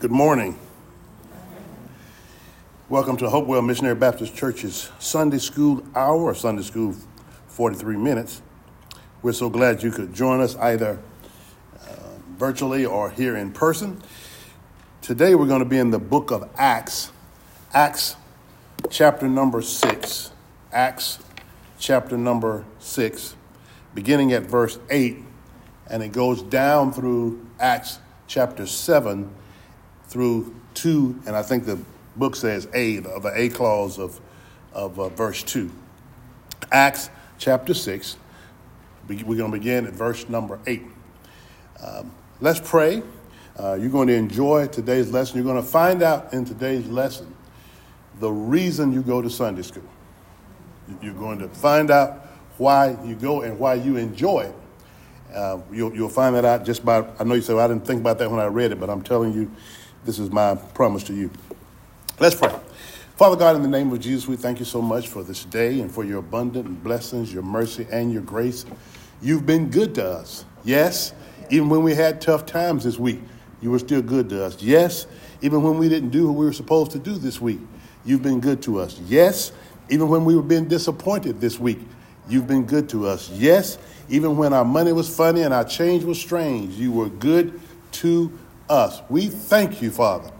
Good morning. Welcome to Hopewell Missionary Baptist Church's Sunday School Hour Sunday School 43 Minutes. We're so glad you could join us either uh, virtually or here in person. Today we're going to be in the book of Acts, Acts chapter number 6. Acts chapter number 6, beginning at verse 8, and it goes down through Acts chapter 7 through 2, and I think the book says A, of the A clause of, of uh, verse 2. Acts chapter 6, we're going to begin at verse number 8. Um, let's pray. Uh, you're going to enjoy today's lesson. You're going to find out in today's lesson the reason you go to Sunday school. You're going to find out why you go and why you enjoy it. Uh, you'll, you'll, find that out just by, I know you said, well, I didn't think about that when I read it, but I'm telling you, this is my promise to you. Let's pray. Father God, in the name of Jesus, we thank you so much for this day and for your abundant blessings, your mercy, and your grace. You've been good to us. Yes, even when we had tough times this week, you were still good to us. Yes, even when we didn't do what we were supposed to do this week, you've been good to us. Yes, even when we were being disappointed this week, you've been good to us. Yes, even when our money was funny and our change was strange, you were good to us. We thank you, Father.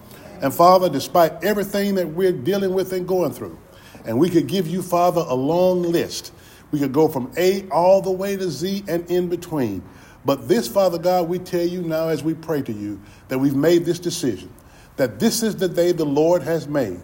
And Father, despite everything that we're dealing with and going through, and we could give you, Father, a long list. We could go from A all the way to Z and in between. But this, Father God, we tell you now as we pray to you that we've made this decision, that this is the day the Lord has made.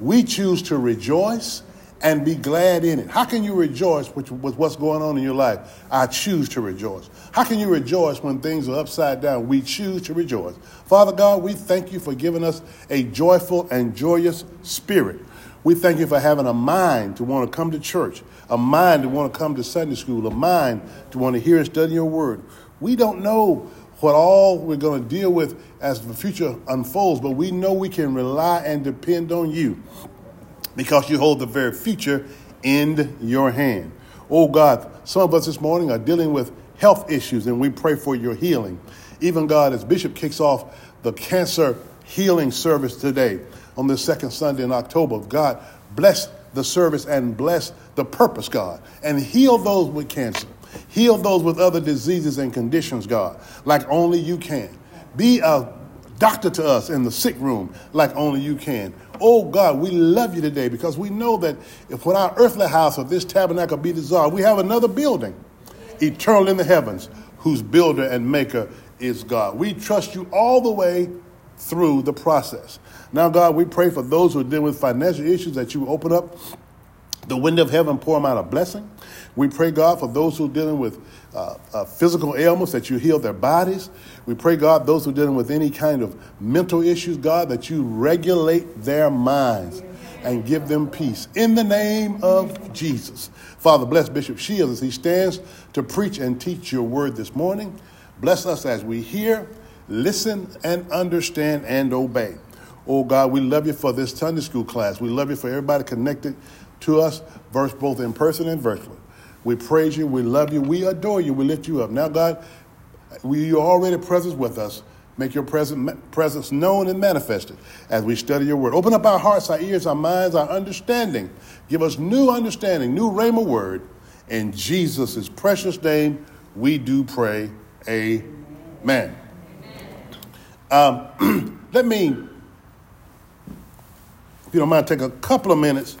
We choose to rejoice and be glad in it. How can you rejoice with, what's going on in your life? I choose to rejoice. How can you rejoice when things are upside down? We choose to rejoice. Father God, we thank you for giving us a joyful and joyous spirit. We thank you for having a mind to want to come to church, a mind to want to come to Sunday school, a mind to want to hear and study your word. We don't know what all we're going to deal with as the future unfolds, but we know we can rely and depend on you because you hold the very future in your hand. Oh God, some of us this morning are dealing with health issues and we pray for your healing. Even God, as Bishop kicks off the cancer healing service today on the second Sunday in October, God, bless the service and bless the purpose, God, and heal those with cancer. Heal those with other diseases and conditions, God, like only you can. Be a doctor to us in the sick room like only you can. Oh God, we love you today because we know that if when our earthly house of this tabernacle be dissolved, we have another building, eternal in the heavens, whose builder and maker is God. We trust you all the way through the process. Now, God, we pray for those who are dealing with financial issues that you open up the window of heaven, pour them out a blessing. We pray, God, for those who are dealing with uh, uh, physical ailments, that you heal their bodies. We pray, God, those who are dealing with any kind of mental issues, God, that you regulate their minds and give them peace. In the name of Jesus. Father, bless Bishop Shields as he stands to preach and teach your word this morning. Bless us as we hear, listen, and understand and obey. Oh God, we love you for this Sunday school class. We love you for everybody connected to us, both in person and virtually. We praise you, we love you, we adore you, we lift you up. Now, God, we, you're already present with us. Make your present, presence known and manifested as we study your word. Open up our hearts, our ears, our minds, our understanding. Give us new understanding, new rhema word. In Jesus' precious name, we do pray. Amen. Um, let me, if you don't mind, take a couple of minutes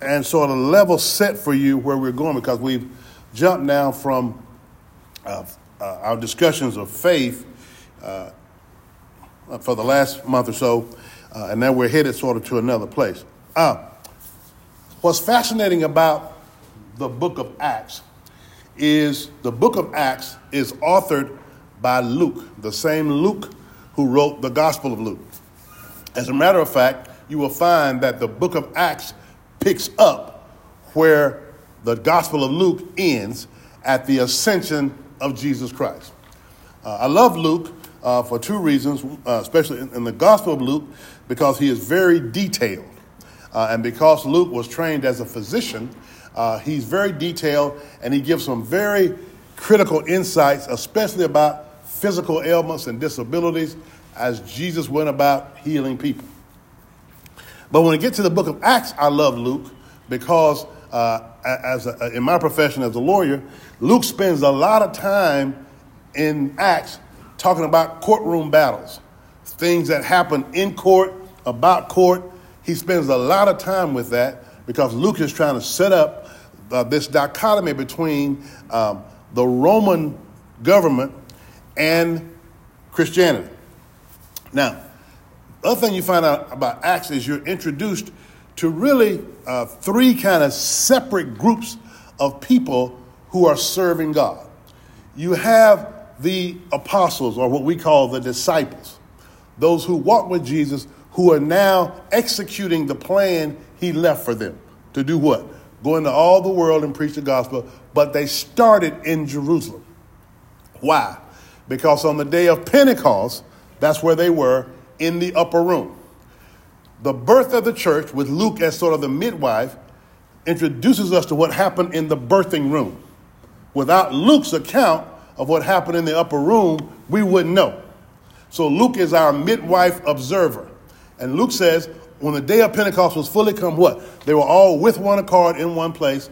and sort of level set for you where we're going because we've jumped now from uh, uh, our discussions of faith uh, for the last month or so, uh, and now we're headed sort of to another place. Uh, what's fascinating about the book of Acts is the book of Acts is authored by Luke, the same Luke who wrote the Gospel of Luke. As a matter of fact, you will find that the book of Acts picks up where the Gospel of Luke ends at the ascension of Jesus Christ. Uh, I love Luke uh, for two reasons, uh, especially in, in, the Gospel of Luke, because he is very detailed. Uh, and because Luke was trained as a physician, uh, he's very detailed and he gives some very critical insights, especially about physical ailments and disabilities as Jesus went about healing people. But when we get to the book of Acts, I love Luke because uh, as a, in my profession as a lawyer, Luke spends a lot of time in Acts talking about courtroom battles, things that happen in court, about court. He spends a lot of time with that because Luke is trying to set up uh, this dichotomy between um, the Roman government and Christianity. Now, other thing you find out about Acts is you're introduced to really uh, three kind of separate groups of people who are serving God. You have the apostles, or what we call the disciples, those who walk with Jesus, who are now executing the plan he left for them to do what? Go into all the world and preach the gospel, but they started in Jerusalem. Why? Because on the day of Pentecost, that's where they were in the upper room. The birth of the church, with Luke as sort of the midwife, introduces us to what happened in the birthing room. Without Luke's account of what happened in the upper room, we wouldn't know. So Luke is our midwife observer. And Luke says, when the day of Pentecost was fully come, what? They were all with one accord in one place.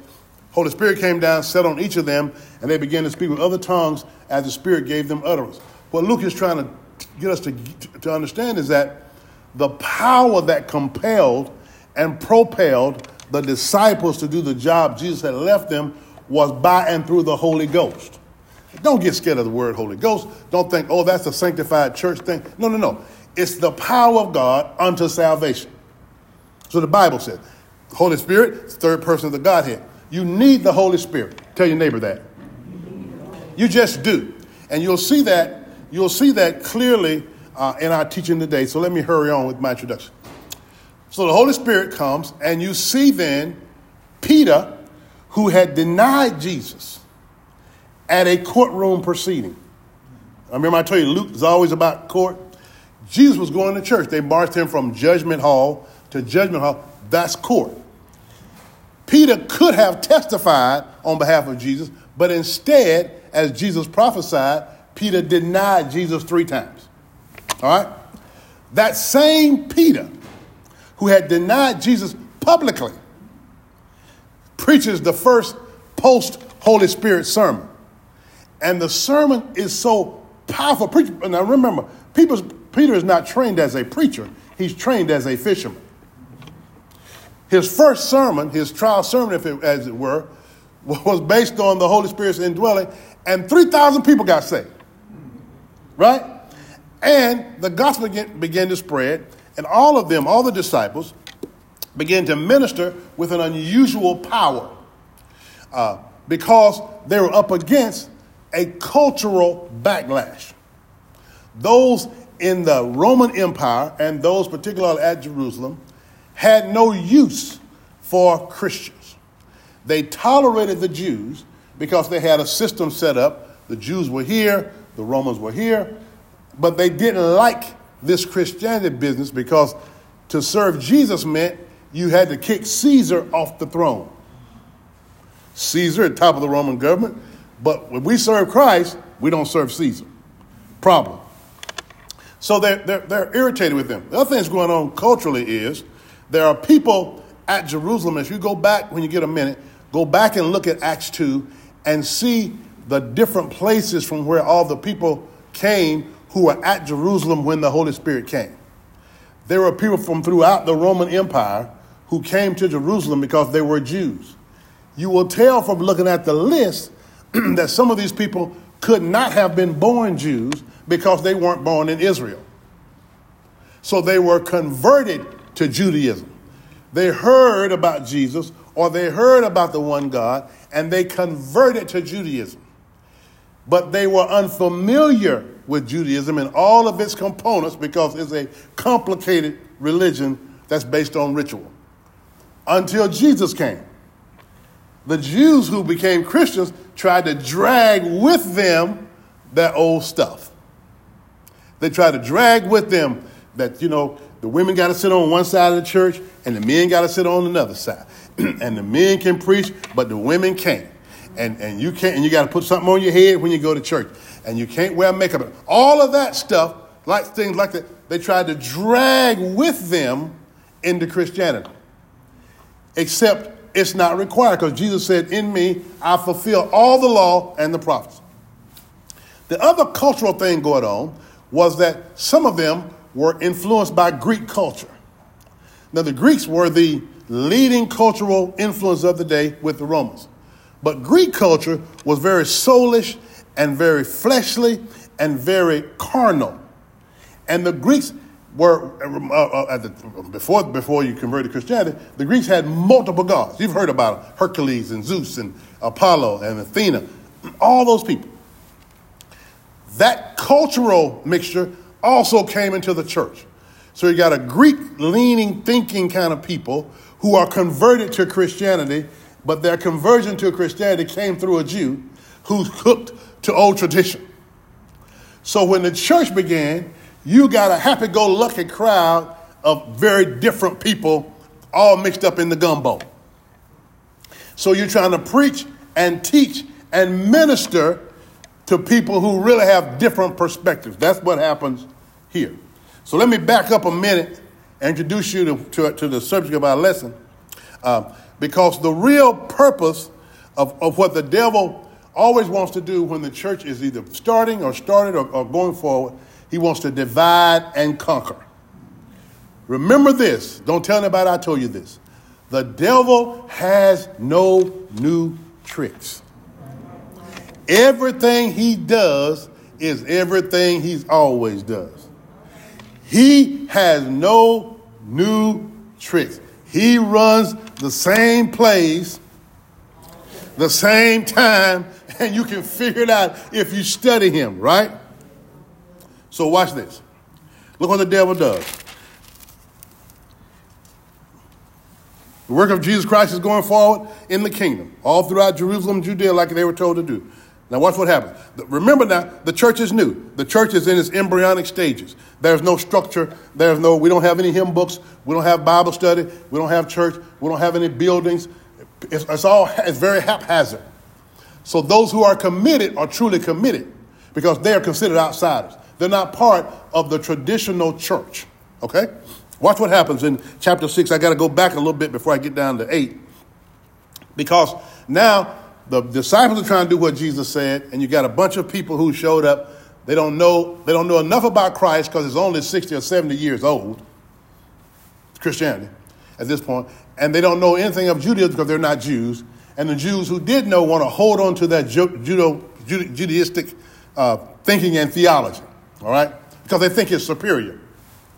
Holy Spirit came down, set on each of them, and they began to speak with other tongues as the Spirit gave them utterance. What Luke is trying to get us to, to understand is that the power that compelled and propelled the disciples to do the job Jesus had left them was by and through the Holy Ghost. Don't get scared of the word Holy Ghost. Don't think, oh, that's a sanctified church thing. No, no, no. It's the power of God unto salvation. So the Bible says, Holy Spirit, third person of the Godhead. You need the Holy Spirit. Tell your neighbor that. You just do. And you'll see that You'll see that clearly uh, in our teaching today. So let me hurry on with my introduction. So the Holy Spirit comes, and you see then Peter, who had denied Jesus at a courtroom proceeding. I remember I told you Luke is always about court. Jesus was going to church. They marched him from judgment hall to judgment hall. That's court. Peter could have testified on behalf of Jesus, but instead, as Jesus prophesied, Peter denied Jesus three times. All right? That same Peter who had denied Jesus publicly preaches the first post Holy Spirit sermon. And the sermon is so powerful. Now remember, Peter is not trained as a preacher, he's trained as a fisherman. His first sermon, his trial sermon, it, as it were, was based on the Holy Spirit's indwelling, and 3,000 people got saved right? And the gospel began to spread, and all of them, all the disciples, began to minister with an unusual power uh, because they were up against a cultural backlash. Those in the Roman Empire and those particularly at Jerusalem had no use for Christians. They tolerated the Jews because they had a system set up. The Jews were here, the Romans were here, but they didn't like this Christianity business because to serve Jesus meant you had to kick Caesar off the throne. Caesar at top of the Roman government, but when we serve Christ, we don't serve Caesar. Problem. So they're, they're, they're irritated with them. The other thing that's going on culturally is there are people at Jerusalem. If you go back when you get a minute, go back and look at Acts 2 and see the different places from where all the people came who were at Jerusalem when the Holy Spirit came. There were people from throughout the Roman Empire who came to Jerusalem because they were Jews. You will tell from looking at the list that some of these people could not have been born Jews because they weren't born in Israel. So they were converted to Judaism. They heard about Jesus or they heard about the one God and they converted to Judaism but they were unfamiliar with Judaism and all of its components because it's a complicated religion that's based on ritual. Until Jesus came. The Jews who became Christians tried to drag with them that old stuff. They tried to drag with them that, you know, the women got to sit on one side of the church and the men got to sit on another side. and the men can preach, but the women can't and, and you can't and you got to put something on your head when you go to church and you can't wear makeup all of that stuff like things like that, they tried to drag with them into Christianity. Except it's not required because Jesus said, In me, I fulfill all the law and the prophets. The other cultural thing going on was that some of them were influenced by Greek culture. Now, the Greeks were the leading cultural influence of the day with the Romans. But Greek culture was very soulish and very fleshly and very carnal. And the Greeks were, uh, uh, the, before, before you converted to Christianity, the Greeks had multiple gods. You've heard about Hercules and Zeus and Apollo and Athena, all those people. That cultural mixture also came into the church. So you got a Greek leaning, thinking kind of people who are converted to Christianity, but their conversion to Christianity came through a Jew who's hooked to old tradition. So when the church began, you got a happy go lucky crowd of very different people all mixed up in the gumbo. So you're trying to preach and teach and minister to people who really have different perspectives. That's what happens here. So let me back up a minute and introduce you to, to, to the subject of our lesson. Uh, because the real purpose of, of what the devil always wants to do when the church is either starting or started or, or going forward, he wants to divide and conquer. Remember this. Don't tell anybody I told you this. The devil has no new tricks. Everything he does is everything he's always does. He has no new tricks. He runs the same place, the same time, and you can figure it out if you study him, right? So watch this. Look what the devil does. The work of Jesus Christ is going forward in the kingdom, all throughout Jerusalem, Judea, like they were told to do. Now, watch what happens. Remember now, the church is new. The church is in its embryonic stages. There's no structure. There's no, we don't have any hymn books. We don't have Bible study. We don't have church. We don't have any buildings. It's, it's all, it's very haphazard. So those who are committed are truly committed because they are considered outsiders. They're not part of the traditional church. Okay? Watch what happens in chapter 6. I got to go back a little bit before I get down to 8. Because now the disciples are trying to do what Jesus said, and you got a bunch of people who showed up. They don't know, they don't know enough about Christ because it's only 60 or 70 years old, Christianity at this point, and they don't know anything of Judaism because they're not Jews. And the Jews who did know want to hold on to that Judo, Judaistic uh, thinking and theology, all right? Because they think it's superior,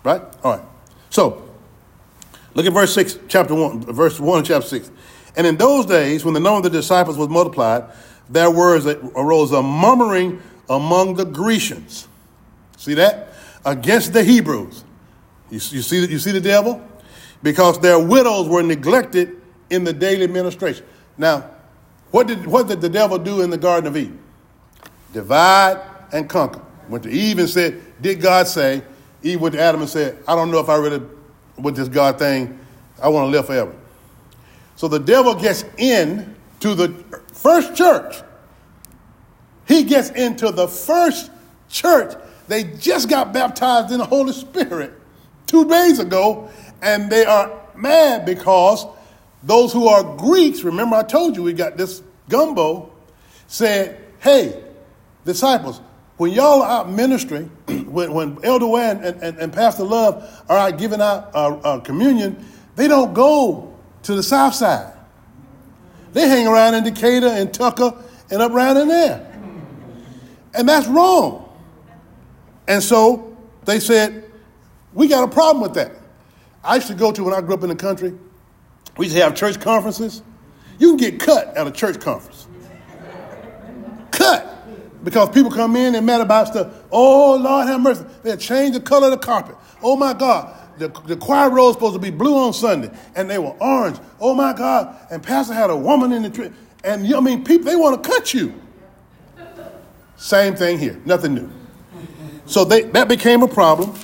right? All right. So, look at verse 6, chapter 1, verse 1 chapter 6. And in those days, when the number of the disciples was multiplied, there was arose a murmuring among the Grecians. See that? Against the Hebrews. You, you, see, you see the devil? Because their widows were neglected in the daily ministration. Now, what did, what did the devil do in the Garden of Eden? Divide and conquer. Went to Eve and said, Did God say? Eve went to Adam and said, I don't know if I really, with this God thing, I want to live forever. So the devil gets in to the first church. He gets into the first church. They just got baptized in the Holy Spirit two days ago, and they are mad because those who are Greeks, remember I told you we got this gumbo, said, Hey, disciples, when y'all are out ministering, when, when Elder Wan and, and, and, Pastor Love are out giving out uh, uh, communion, they don't go to the south side. They hang around in Decatur and Tucker and up around in there. And that's wrong. And so they said, we got a problem with that. I used to go to when I grew up in the country, we used to have church conferences. You can get cut at a church conference. cut. Because people come in and mad about stuff. Oh, Lord have mercy. They change the color of the carpet. Oh my God the, the choir was supposed to be blue on Sunday, and they were orange. Oh my God! And Pastor had a woman in the tree, and you know, I mean, people they want to cut you. Same thing here, nothing new. So they, that became a problem,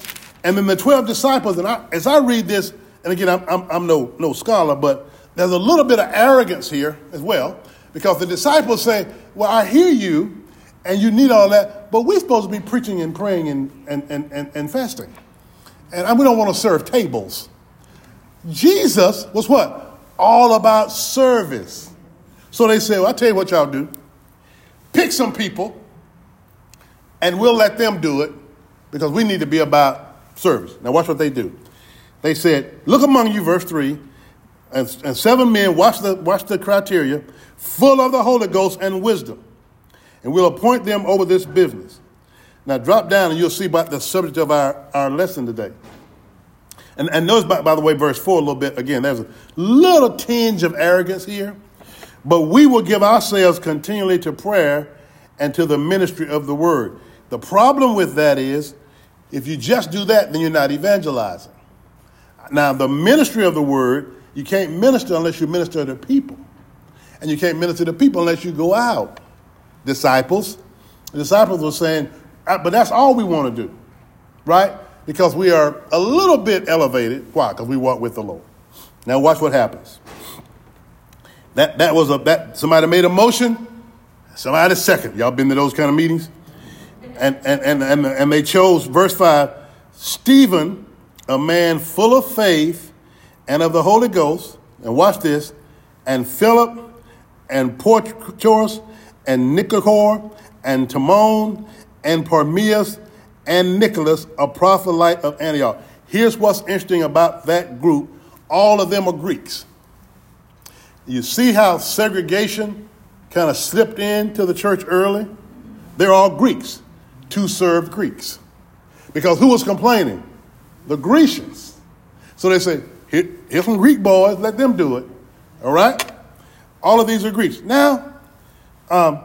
and then the twelve disciples. And I, as I read this, and again, I'm, I'm, I'm no no scholar, but there's a little bit of arrogance here as well, because the disciples say, "Well, I hear you, and you need all that, but we're supposed to be preaching and praying and, and, and, and, and fasting. And we don't want to serve tables. Jesus was what? All about service. So they said, well, I'll tell you what y'all do. Pick some people, and we'll let them do it because we need to be about service. Now, watch what they do. They said, Look among you, verse 3, and, and seven men, watch the, watch the criteria, full of the Holy Ghost and wisdom, and we'll appoint them over this business. Now, drop down and you'll see about the subject of our, our lesson today. And, and notice, by, by the way, verse 4 a little bit. Again, there's a little tinge of arrogance here. But we will give ourselves continually to prayer and to the ministry of the word. The problem with that is, if you just do that, then you're not evangelizing. Now, the ministry of the word, you can't minister unless you minister to people. And you can't minister to people unless you go out. Disciples. The disciples were saying, Uh, but that's all we want to do, right? Because we are a little bit elevated. Why? Because we walk with the Lord. Now, watch what happens. That, that was a, that somebody made a motion, somebody second. Y'all been to those kind of meetings? And, and, and, and, and they chose, verse 5, Stephen, a man full of faith and of the Holy Ghost, and watch this, and Philip, and Prochorus, and Nicanor, and Timon, and Parmenas, and Nicholas, a proselyte of Antioch. Here's what's interesting about that group all of them are Greeks. You see how segregation kind of slipped into the church early? They're all Greeks, two served Greeks. Because who was complaining? The Grecians. So they say, Here, here's some Greek boys, let them do it. All right? All of these are Greeks. Now, um,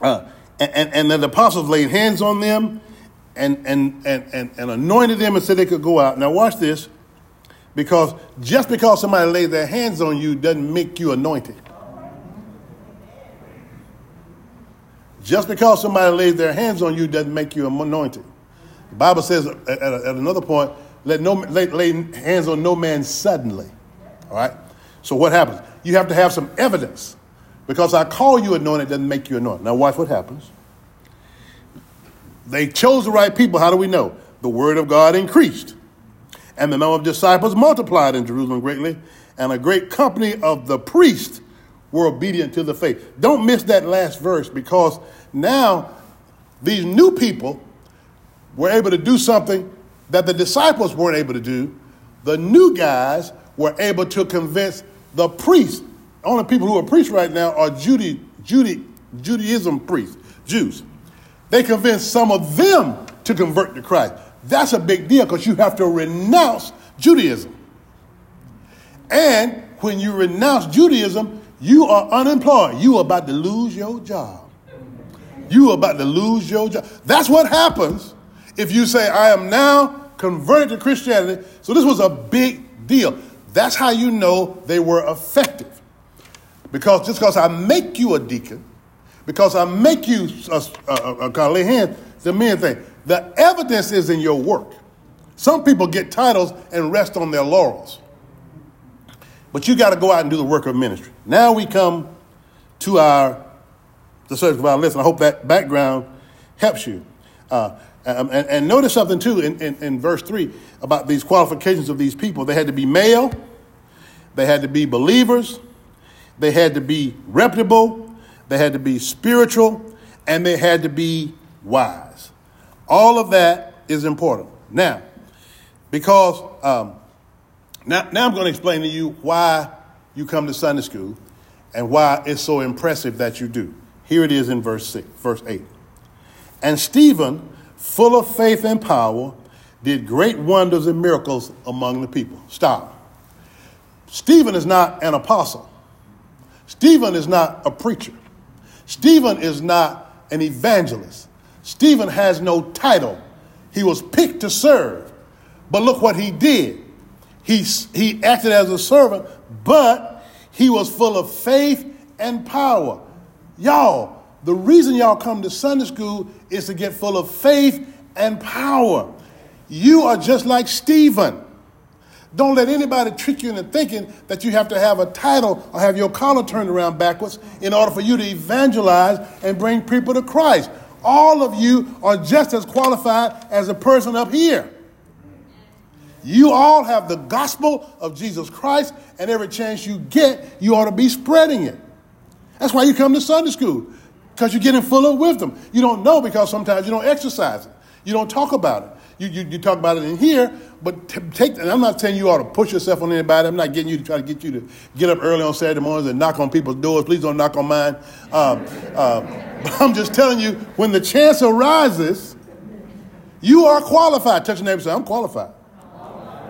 uh, and, and, and the apostles laid hands on them and, and, and, and, and anointed them and said they could go out. Now, watch this. Because just because somebody lays their hands on you doesn't make you anointed. Just because somebody lays their hands on you doesn't make you anointed. The Bible says at, at, at another point, let no lay, lay hands on no man suddenly. All right? So what happens? You have to have some evidence. Because I call you anointed it doesn't make you anointed. Now watch what happens. They chose the right people. How do we know? The word of God increased. And the number of disciples multiplied in Jerusalem greatly, and a great company of the priests were obedient to the faith. Don't miss that last verse because now these new people were able to do something that the disciples weren't able to do. The new guys were able to convince the priests. Only people who are priests right now are Judy, Judy, Judaism priests, Jews. They convinced some of them to convert to Christ. That's a big deal because you have to renounce Judaism. And when you renounce Judaism, you are unemployed. You are about to lose your job. You are about to lose your job. That's what happens if you say, I am now converted to Christianity. So this was a big deal. That's how you know they were effective. Because just because I make you a deacon, because I make you a, a, a, a lay hands, the men thing. The evidence is in your work. Some people get titles and rest on their laurels. But you got to go out and do the work of ministry. Now we come to our the subject of our lesson. I hope that background helps you. Uh, um, and, and, notice something too in, in, in verse 3 about these qualifications of these people. They had to be male, they had to be believers, they had to be reputable, they had to be spiritual, and they had to be wise. All of that is important. Now, because um, now, now I'm going to explain to you why you come to Sunday school and why it's so impressive that you do. Here it is in verse six, verse eight. And Stephen, full of faith and power, did great wonders and miracles among the people. Stop. Stephen is not an apostle. Stephen is not a preacher. Stephen is not an evangelist. Stephen has no title. He was picked to serve. But look what he did. He, he acted as a servant, but he was full of faith and power. Y'all, the reason y'all come to Sunday school is to get full of faith and power. You are just like Stephen. Don't let anybody trick you into thinking that you have to have a title or have your collar turned around backwards in order for you to evangelize and bring people to Christ. All of you are just as qualified as a person up here. You all have the gospel of Jesus Christ, and every chance you get, you ought to be spreading it. That's why you come to Sunday school, because you're getting full of wisdom. You don't know because sometimes you don't exercise it, you don't talk about it. You, you, you talk about it in here, but t- take, and I'm not saying you ought to push yourself on anybody. I'm not getting you to try to get you to get up early on Saturday mornings and knock on people's doors. Please don't knock on mine. Uh, uh, but I'm just telling you, when the chance arises, you are qualified. Touch your neighbor say, I'm qualified.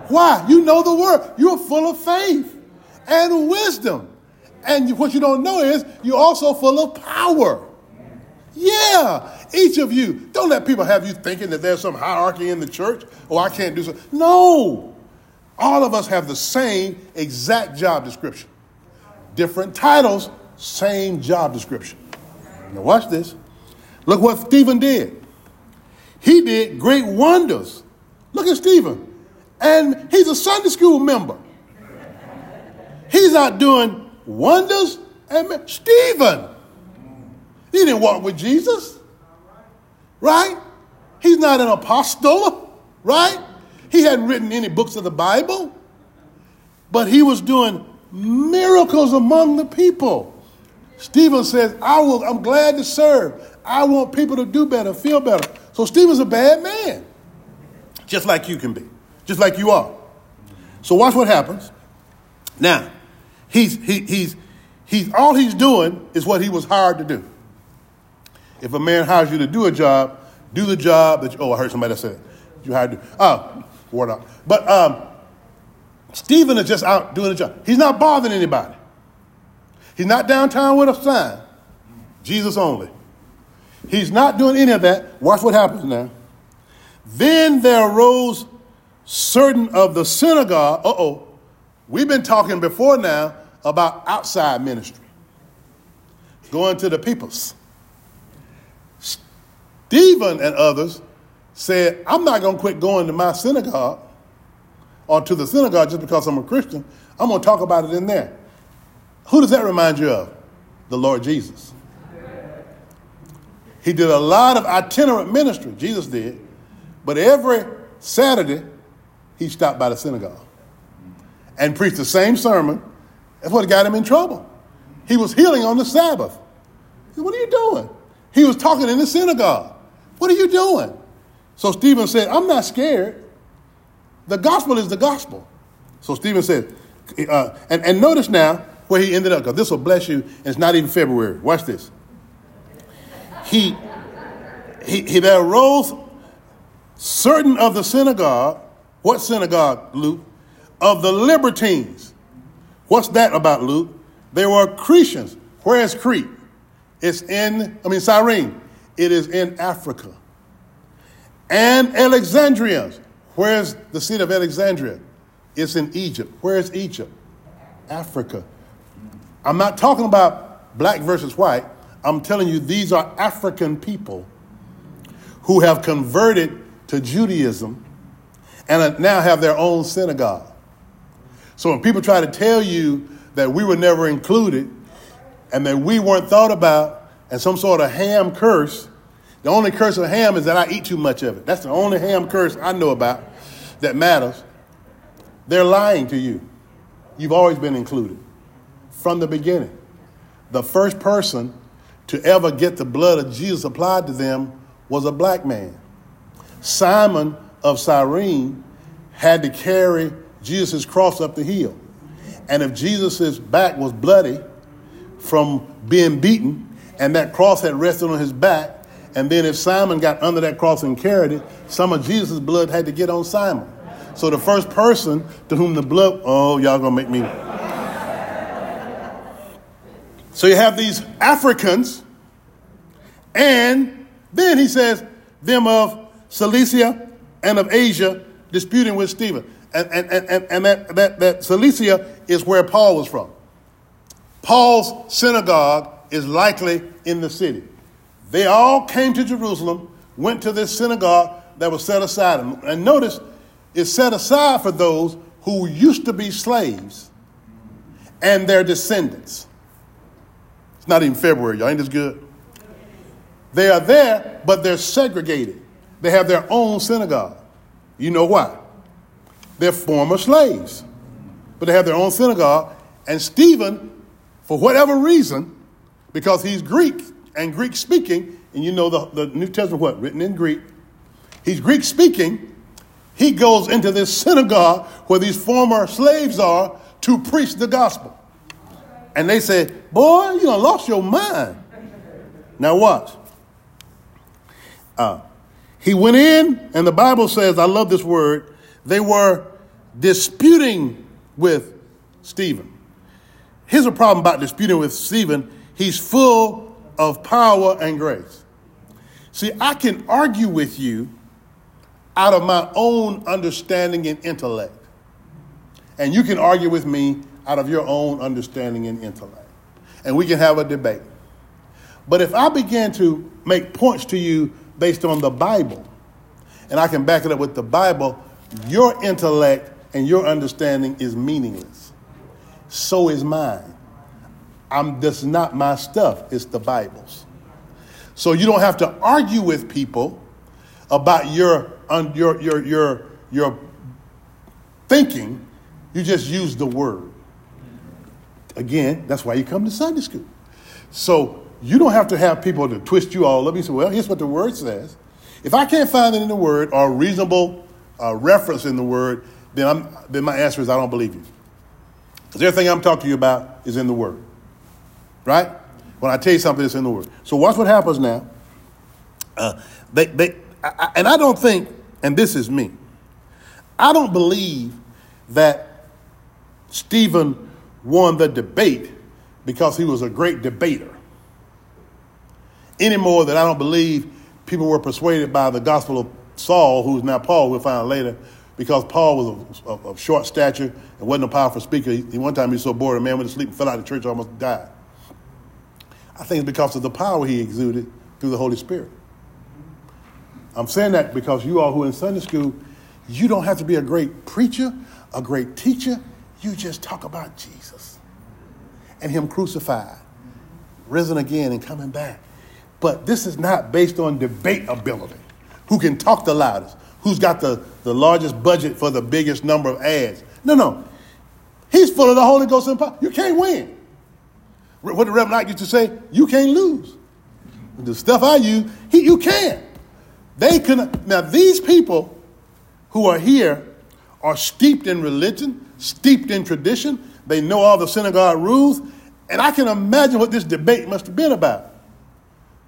Why? You know the word. You're full of faith and wisdom. And what you don't know is you're also full of power. Yeah, each of you. Don't let people have you thinking that there's some hierarchy in the church. Oh, I can't do so. No. All of us have the same exact job description. Different titles, same job description. Now, watch this. Look what Stephen did. He did great wonders. Look at Stephen. And he's a Sunday school member. He's out doing wonders. And Stephen, he didn't walk with Jesus, right? He's not an apostle, right? He hadn't written any books of the Bible, but he was doing miracles among the people. Stephen says, I will, I'm glad to serve. I want people to do better, feel better. So Stephen's a bad man, just like you can be, just like you are. So watch what happens. Now, he's, he, he's, he's, all he's doing is what he was hired to do. If a man hires you to do a job, do the job that you, oh, I heard somebody say it. You hired to, oh, word out. But um, Stephen is just out doing a job. He's not bothering anybody. He's not downtown with a sign. Jesus only. He's not doing any of that. Watch what happens now. Then there arose certain of the synagogue. Uh oh. We've been talking before now about outside ministry, going to the peoples. Stephen and others said, I'm not going to quit going to my synagogue or to the synagogue just because I'm a Christian. I'm going to talk about it in there. Who does that remind you of? The Lord Jesus. He did a lot of itinerant ministry, Jesus did, but every Saturday he stopped by the synagogue and preached the same sermon. That's what got him in trouble. He was healing on the Sabbath. What are you doing? He was talking in the synagogue. What are you doing? So Stephen said, I'm not scared. The gospel is the gospel. So Stephen said, uh, and, and notice now where he ended up, because this will bless you, it's not even February. Watch this. He, he, he there arose certain of the synagogue. What synagogue, Luke? Of the libertines. What's that about, Luke? They were Cretians. Where is Crete? It's in, I mean, Cyrene. It is in Africa. And Alexandrians. Where's the seat of Alexandria? It's in Egypt. Where's Egypt? Africa. I'm not talking about black versus white. I'm telling you, these are African people who have converted to Judaism and now have their own synagogue. So when people try to tell you that we were never included and that we weren't thought about, and some sort of ham curse. The only curse of ham is that I eat too much of it. That's the only ham curse I know about that matters. They're lying to you. You've always been included from the beginning. The first person to ever get the blood of Jesus applied to them was a black man. Simon of Cyrene had to carry Jesus' cross up the hill. And if Jesus' back was bloody from being beaten, and that cross had rested on his back. And then if Simon got under that cross and carried it, some of Jesus' blood had to get on Simon. So the first person to whom the blood, oh, y'all gonna make me. So you have these Africans, and then he says, them of Cilicia and of Asia disputing with Stephen. And, and, and, and that, that, that Cilicia is where Paul was from. Paul's synagogue is likely in the city. They all came to Jerusalem, went to this synagogue that was set aside. And notice, it's set aside for those who used to be slaves and their descendants. It's not even February, y'all. Ain't this good? They are there, but they're segregated. They have their own synagogue. You know why? They're former slaves, but they have their own synagogue. And Stephen, for whatever reason, because he's Greek and Greek speaking, and you know the, the New Testament, what? Written in Greek. He's Greek speaking. He goes into this synagogue where these former slaves are to preach the gospel. And they said, Boy, you done lost your mind. Now, watch. Uh, he went in, and the Bible says, I love this word, they were disputing with Stephen. Here's a problem about disputing with Stephen he's full of power and grace. See, I can argue with you out of my own understanding and intellect. And you can argue with me out of your own understanding and intellect. And we can have a debate. But if I begin to make points to you based on the Bible, and I can back it up with the Bible, your intellect and your understanding is meaningless. So is mine. I'm just not my stuff, it's the Bible's. So you don't have to argue with people about your, your, your, your, your thinking, you just use the word. Again, that's why you come to Sunday school. So you don't have to have people to twist you all up. You say, well, here's what the word says. If I can't find it in the word or a reasonable uh, reference in the word, then, I'm, then my answer is I don't believe you. Because everything I'm talking to you about is in the word. Right? When I tell you something, it's in the word. So watch what happens now. Uh, they, they, I, and I don't think, and this is me, I don't believe that Stephen won the debate because he was a great debater any more than I don't believe people were persuaded by the gospel of Saul, who's now Paul, we'll find later, because Paul was of, of short stature and wasn't a powerful speaker. He, one time he was so bored, a man went to sleep and fell out of the church, almost died. I think it's because of the power he exuded through the Holy Spirit. I'm saying that because you all who are in Sunday school, you don't have to be a great preacher, a great teacher. You just talk about Jesus and Him crucified, risen again, and coming back. But this is not based on debate ability. Who can talk the loudest? Who's got the, the largest budget for the biggest number of ads? No, no. He's full of the Holy Ghost and power. You can't win. What the Reverend Knight used to say, you can't lose. The stuff I use, he, you can. They can. Now, these people who are here are steeped in religion, steeped in tradition. They know all the synagogue rules. And I can imagine what this debate must have been about.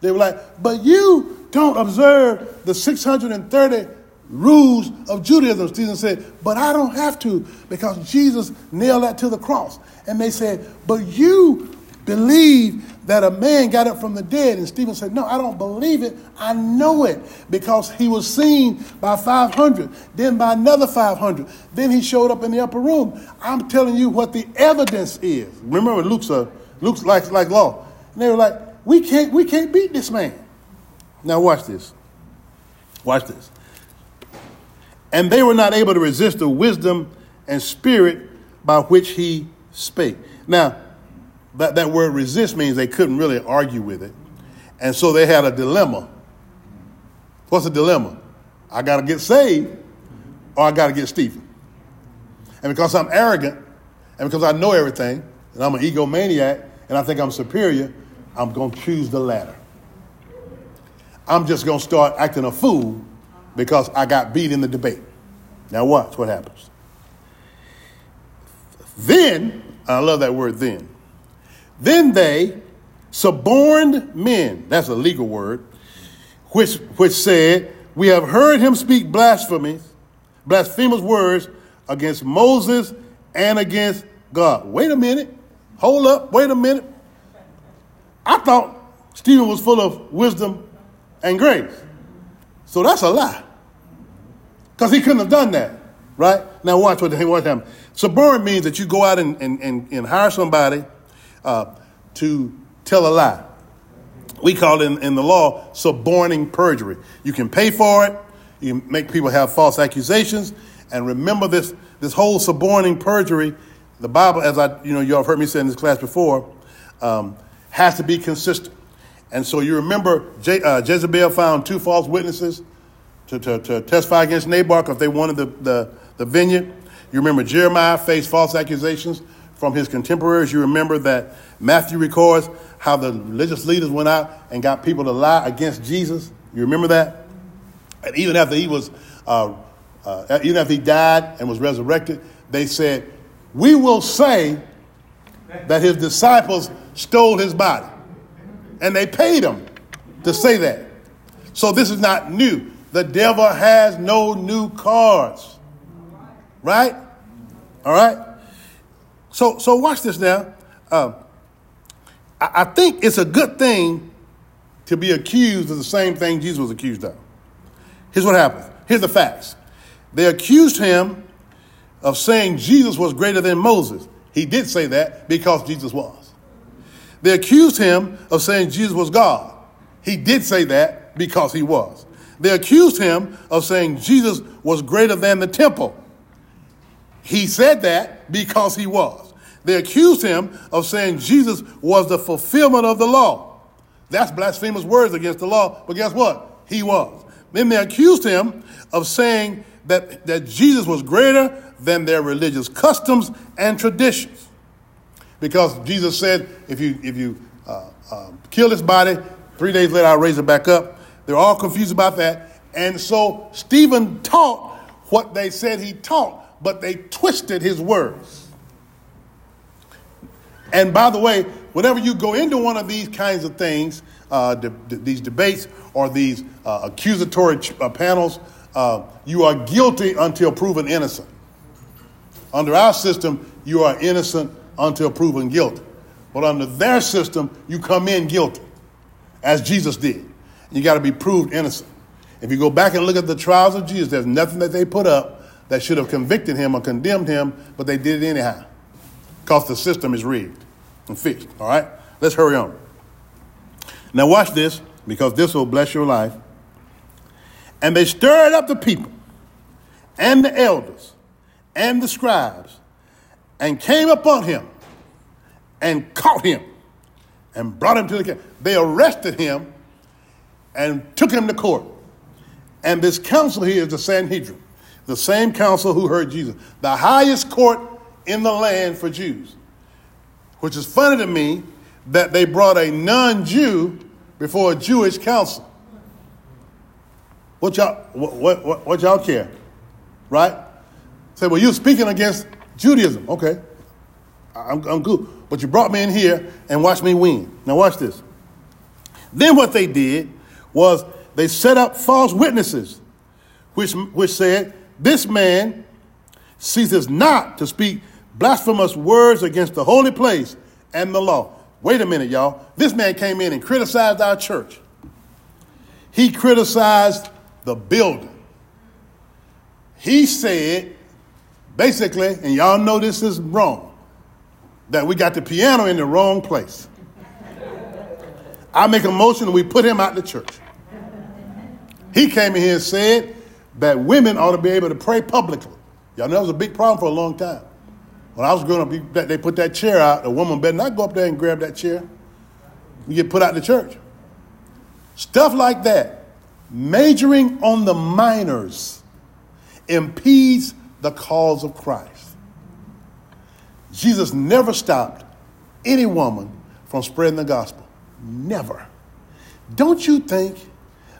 They were like, but you don't observe the 630 rules of Judaism. Stephen said, but I don't have to because Jesus nailed that to the cross. And they said, but you believe that a man got up from the dead. And Stephen said, no, I don't believe it. I know it because he was seen by 500, then by another 500. Then he showed up in the upper room. I'm telling you what the evidence is. Remember, Luke's, a, uh, Luke's like, like law. And they were like, we can't, we can't beat this man. Now, watch this. Watch this. And they were not able to resist the wisdom and spirit by which he spake. Now, that, that word resist means they couldn't really argue with it. And so they had a dilemma. What's the dilemma? I got to get saved or I got to get Stephen. And because I'm arrogant and because I know everything and I'm an egomaniac and I think I'm superior, I'm going to choose the latter. I'm just going to start acting a fool because I got beat in the debate. Now, watch what happens. Then, I love that word then. Then they, suborned men, that's a legal word, which, which said, We have heard him speak blasphemies, blasphemous words against Moses and against God. Wait a minute. Hold up. Wait a minute. I thought Stephen was full of wisdom and grace. So that's a lie. Because he couldn't have done that, right? Now watch what, happened. Suborn means that you go out and, and, and, and hire somebody uh, to tell a lie. We call it in, in the law suborning perjury. You can pay for it. You make people have false accusations, And remember this, this whole suborning perjury, the Bible, as I, you know, you all have heard me say in this class before, um, has to be consistent. And so you remember Je- uh, Jezebel found two false witnesses to, to, to testify against Nabal if they wanted the, the, the vineyard. You remember Jeremiah faced false accusations from his contemporaries. You remember that Matthew records how the religious leaders went out and got people to lie against Jesus. You remember that? And even after he was, uh, uh, even after he died and was resurrected, they said, "We will say that his disciples stole his body," and they paid him to say that. So this is not new. The devil has no new cards, right? All right. So so watch this now. Um, I, I think it's a good thing to be accused of the same thing Jesus was accused of. Here's what happened. Here's the facts. They accused him of saying Jesus was greater than Moses. He did say that because Jesus was. They accused him of saying Jesus was God. He did say that because he was. They accused him of saying Jesus was greater than the temple. He said that because he was. They accused him of saying Jesus was the fulfillment of the law. That's blasphemous words against the law, but guess what? He was. Then they accused him of saying that, that Jesus was greater than their religious customs and traditions. Because Jesus said, if you, if you uh, uh, kill this body, three days later I'll raise it back up. They're all confused about that. And so Stephen taught what they said he taught, but they twisted his words. And by the way, whenever you go into one of these kinds of things, uh, de- de- these debates or these uh, accusatory ch- uh, panels, uh, you are guilty until proven innocent. Under our system, you are innocent until proven guilty. But under their system, you come in guilty, as Jesus did. You got to be proved innocent. If you go back and look at the trials of Jesus, there's nothing that they put up that should have convicted him or condemned him, but they did it anyhow because the system is rigged and fixed. All right? Let's hurry on. Now, watch this because this will bless your life. And they stirred up the people and the elders and the scribes and came upon him and caught him and brought him to the camp. They arrested him and took him to court. And this council here is the Sanhedrin, the same council who heard Jesus, the highest court in the land for Jews. Which is funny to me that they brought a non Jew before a Jewish council. What y'all, what, what, what y'all care? Right? Say, well, you're speaking against Judaism. Okay, I'm, I'm good. But you brought me in here and watched me win. Now, watch this. Then what they did was they set up false witnesses, which, which said, This man ceases not to speak blasphemous words against the holy place and the law. Wait a minute, y'all. This man came in and criticized our church. He criticized the building. He said, basically, and y'all know this is wrong, that we got the piano in the wrong place. I make a motion and we put him out the church. He came in here and said that women ought to be able to pray publicly. Y'all know that was a big problem for a long time. When I was growing up, they put that chair out. A woman better not go up there and grab that chair. You get put out the church. Stuff like that, majoring on the minors, impedes the cause of Christ. Jesus never stopped any woman from spreading the gospel. Never. Don't you think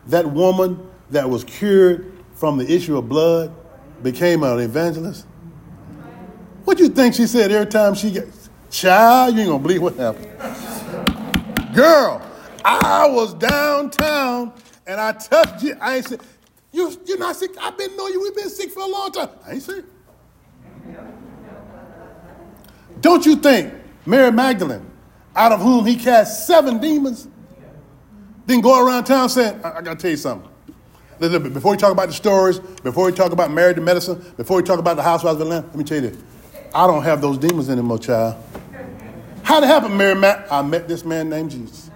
that woman that was cured from the issue of blood became an evangelist? What do you think she said every time she gets, child, you ain't gonna believe what happened. Girl, I was downtown and I touched you. I ain't sick. You, you're not sick. I've been knowing you. We've been sick for a long time. I ain't sick. Don't you think Mary Magdalene, out of whom he cast seven demons, didn't go around town saying, I, I got to tell you something. Before we talk about the stories, before we talk about married to medicine, before we talk about the housewives of Atlanta, let me tell you this. I don't have those demons anymore, child. How'd it happen, Mary Matt? I met this man named Jesus.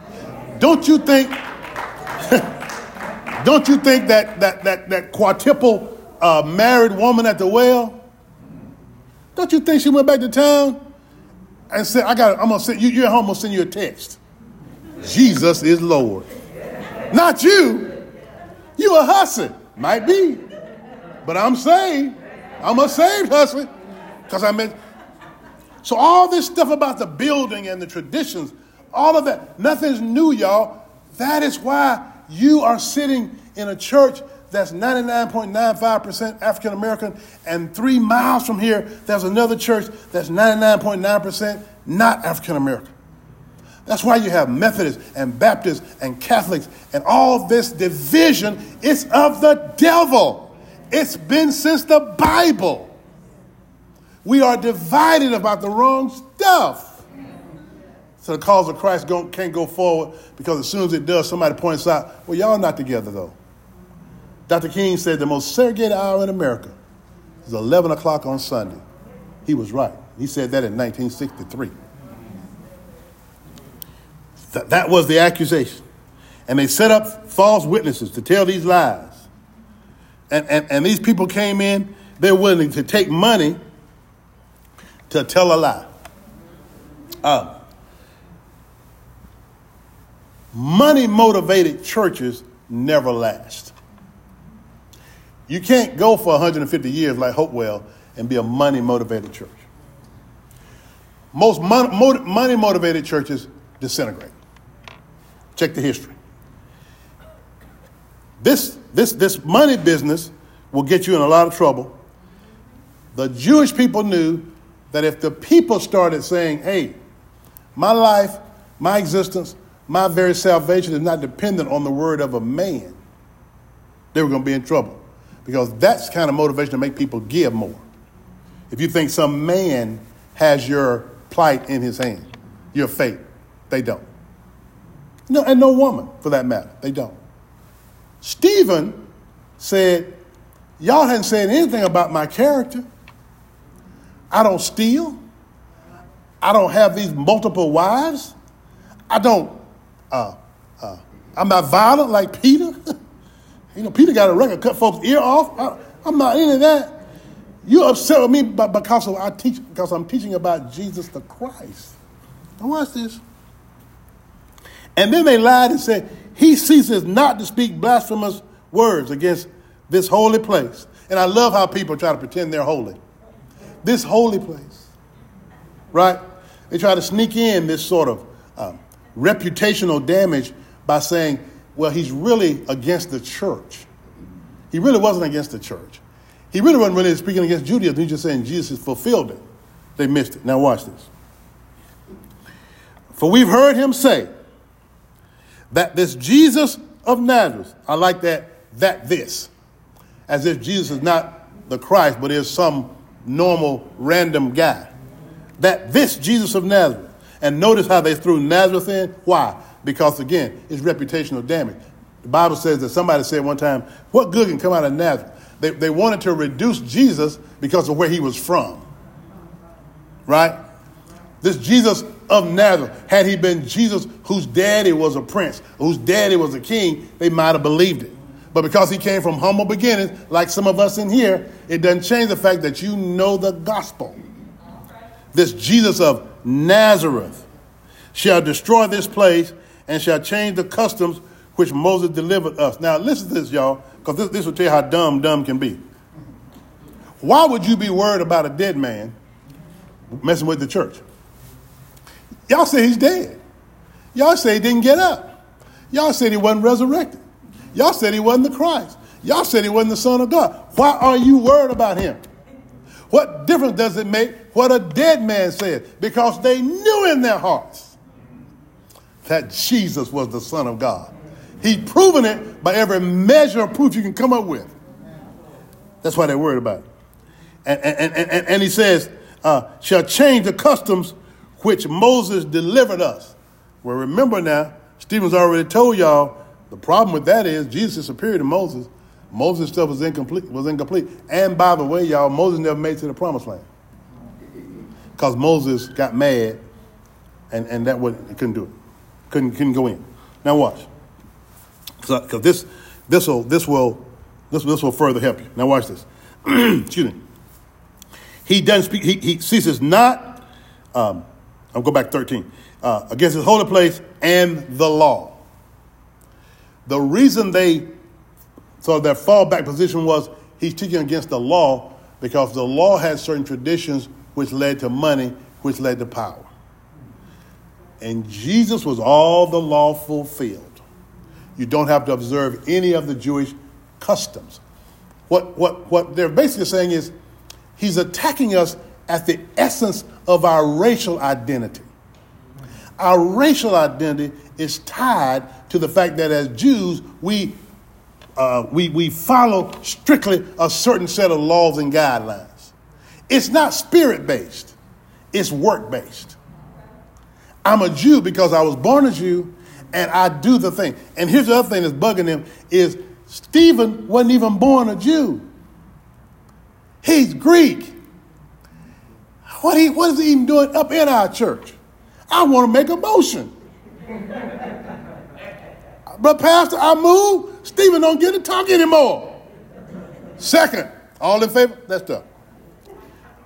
Don't you think, don't you think that that that that quadruple a married woman at the well? Don't you think she went back to town and said, I got I'm gonna send you, you're home, I'm gonna send you a text. Jesus is Lord. Not you. You a hustler. Might be. But I'm saved. I'm a saved hustler. Because I meant so all this stuff about the building and the traditions, all of that, nothing's new, y'all. That is why you are sitting in a church that's 99.95% African American, and three miles from here, there's another church that's 99.9% not African American. That's why you have Methodists and Baptists and Catholics and all this division. It's of the devil. It's been since the Bible. We are divided about the wrong stuff. So the cause of Christ can't go forward because as soon as it does, somebody points out, well, y'all not together though. Dr. King said the most segregated hour in America is 11 o'clock on Sunday. He was right. He said that in 1963. Th- that was the accusation. And they set up false witnesses to tell these lies. And, and, and these people came in, they're willing to take money to tell a lie. Uh, money motivated churches never last. You can't go for 150 years like Hopewell and be a money motivated church. Most money motivated churches disintegrate. Check the history. This, this, this money business will get you in a lot of trouble. The Jewish people knew that if the people started saying, hey, my life, my existence, my very salvation is not dependent on the word of a man, they were going to be in trouble. Because that's kind of motivation to make people give more. If you think some man has your plight in his hand, your fate, they don't. No, and no woman for that matter. They don't. Stephen said, Y'all hadn't said anything about my character. I don't steal. I don't have these multiple wives. I don't, uh, uh, I'm not violent like Peter. you know, Peter got a record, cut folks' ear off. I, am not into that. You're upset with me because I teach because I'm teaching about Jesus the Christ. Now watch this. And then they lied and said, He ceases not to speak blasphemous words against this holy place. And I love how people try to pretend they're holy. This holy place, right? They try to sneak in this sort of um, reputational damage by saying, well, he's really against the church. He really wasn't against the church. He really wasn't really speaking against Judaism. He's just saying Jesus fulfilled it. They missed it. Now, watch this. For we've heard him say, that this Jesus of Nazareth, I like that, that this, as if Jesus is not the Christ, but is some normal random guy. That this Jesus of Nazareth, and notice how they threw Nazareth in. Why? Because again, it's reputational damage. The Bible says that somebody said one time, What good can come out of Nazareth? They, they wanted to reduce Jesus because of where he was from. Right? This Jesus of Nazareth, had he been Jesus whose daddy was a prince, whose daddy was a king, they might have believed it. But because he came from humble beginnings, like some of us in here, it doesn't change the fact that you know the gospel. This Jesus of Nazareth shall destroy this place and shall change the customs which Moses delivered us. Now, listen to this, y'all, because this, this will tell you how dumb dumb can be. Why would you be worried about a dead man messing with the church? Y'all say he's dead. Y'all say he didn't get up. Y'all said he wasn't resurrected. Y'all said he wasn't the Christ. Y'all said he wasn't the Son of God. Why are you worried about him? What difference does it make what a dead man said? Because they knew in their hearts that Jesus was the Son of God. He'd proven it by every measure of proof you can come up with. That's why they're worried about it. And, and, and, and he says, uh, shall change the customs which Moses delivered us. Well, remember now, Stephen's already told y'all the problem with that is Jesus is superior to Moses. Moses' stuff was incomplete. Was incomplete. And by the way, y'all, Moses never made to the promised land because Moses got mad, and, and that would couldn't do it. Couldn't couldn't go in. Now watch, because this this will this will this, this will further help you. Now watch this. Excuse me. He doesn't speak, he, he ceases not, um, I'll go back 13, uh, against his holy place and the law. The reason they, so their fallback position was he's teaching against the law because the law had certain traditions which led to money, which led to power. And Jesus was all the law fulfilled. You don't have to observe any of the Jewish customs. What, what, what they're basically saying is he's attacking us at the essence of our racial identity. Our racial identity is tied to the fact that as Jews, we, uh, we, we follow strictly a certain set of laws and guidelines. It's not spirit based, it's work based. I'm a Jew because I was born a Jew and I do the thing. And here's the other thing that's bugging him is Stephen wasn't even born a Jew. He's Greek. What, he, what is he even doing up in our church? I want to make a motion. but Pastor, I move. Stephen don't get to talk anymore. Second, all in favor? That's tough.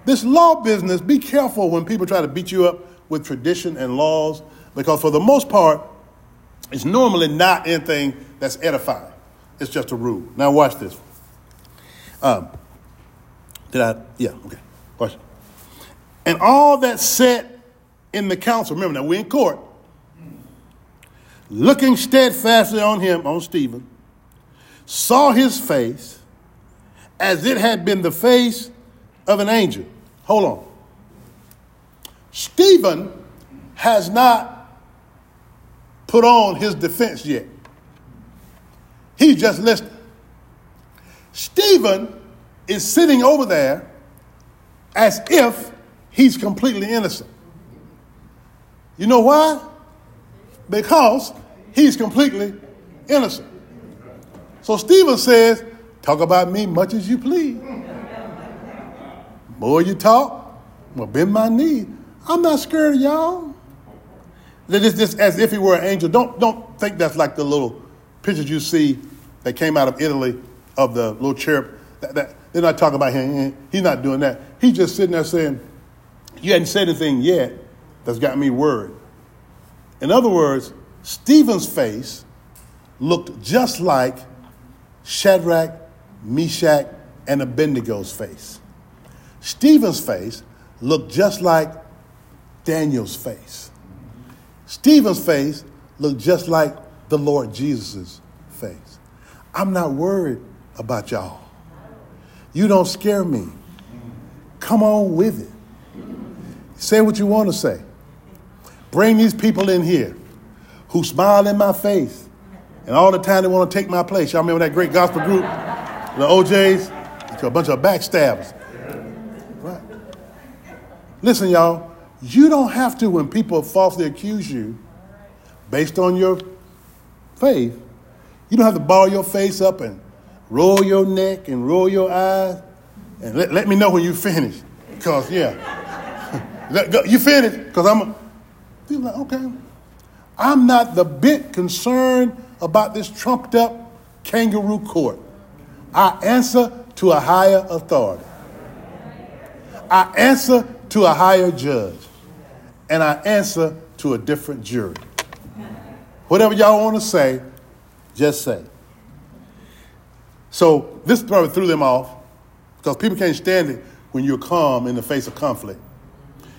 This law business, be careful when people try to beat you up with tradition and laws, because for the most part, it's normally not anything that's edifying. It's just a rule. Now watch this. Um, did I? Yeah, okay. Watch. And all that sat in the council, remember now we're in court, looking steadfastly on him, on Stephen, saw his face as it had been the face of an angel. Hold on. Stephen has not put on his defense yet. He's just listening. Stephen is sitting over there as if he's completely innocent. You know why? Because he's completely innocent. So Stephen says, Talk about me much as you please. More you talk, more bend my knee. I'm not scared of y'all. It's just as if he were an angel. Don't, don't think that's like the little pictures you see that came out of Italy of the little cherub. That, that, they're not talking about him. He's not doing that. He's just sitting there saying, You hadn't said anything yet that's got me worried. In other words, Stephen's face looked just like Shadrach, Meshach, and Abednego's face. Stephen's face looked just like Daniel's face. Stephen's face looked just like the Lord Jesus' face. I'm not worried about y'all. You don't scare me. Come on with it. Say what you want to say. Bring these people in here who smile in my face and all the time they want to take my place. Y'all remember that great gospel group, the O'Jays? A bunch of backstabbers. Right. Listen, y'all, you don't have to, when people falsely accuse you based on your faith, you don't have to ball your face up and roll your neck and roll your eyes and let, let me know when you finish. Because, yeah. You finish? Because I'm a, like, okay. I'm not the bit concerned about this trumped up kangaroo court. I answer to a higher authority. I answer to a higher judge and I answer to a different jury. Whatever y'all want to say, just say. So this probably threw them off because people can't stand it when you're calm in the face of conflict.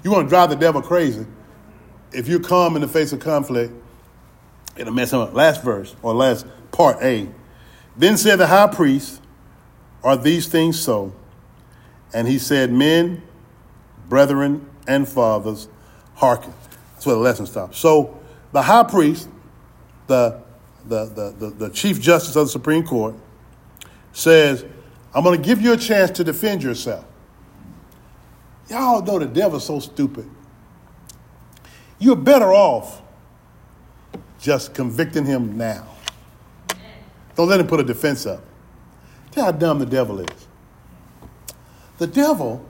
You want to drive the devil crazy. If you're calm in the face of conflict, it'll mess him up. Last verse, or last part A. Then said the high priest, Are these things so? And he said, Men, brethren, and fathers, hearken. That's where the lesson stops. So the high priest, the, the, the, the, the chief justice of the Supreme Court, says, I'm going to give you a chance to defend yourself. Y'all know the devil's so stupid. You're better off just convicting him now. Don't let him put a defense up. Tell how dumb the devil is. The devil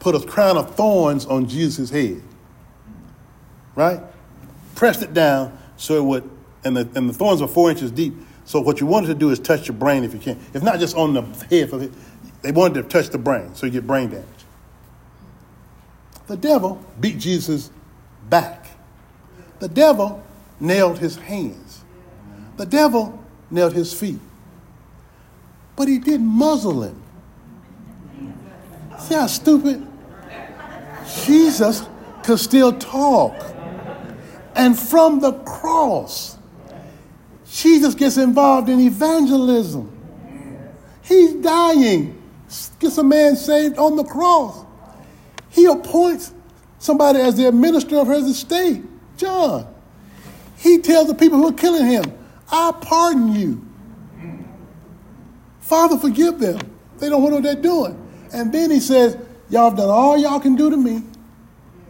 put a crown of thorns on Jesus' head. Right? Pressed it down so it would, and the, and the thorns were four inches deep, So what you wanted to do is touch your brain if you can. If not just on the head, they wanted to touch the brain, so you get brain damage. The devil beat Jesus' back. The devil nailed his hands. The devil nailed his feet. But he didn't muzzle him. See how stupid? Jesus could still talk. And from the cross, Jesus gets involved in evangelism. He's dying, gets a man saved on the cross. He appoints somebody as the administrator of his estate, John. He tells the people who are killing him, I pardon you. Father, forgive them. They don't know what they're doing. And then he says, Y'all have done all y'all can do to me.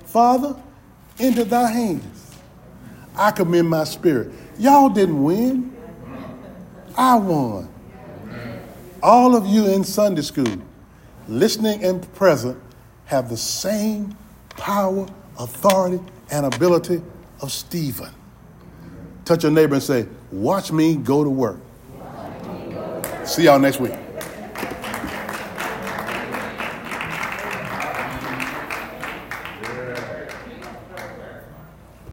Father, into thy hands I commend my spirit. Y'all didn't win. I won. All of you in Sunday school, listening and present, have the same power, authority, and ability of Stephen. Touch your neighbor and say, Watch me go to work. See y'all next week.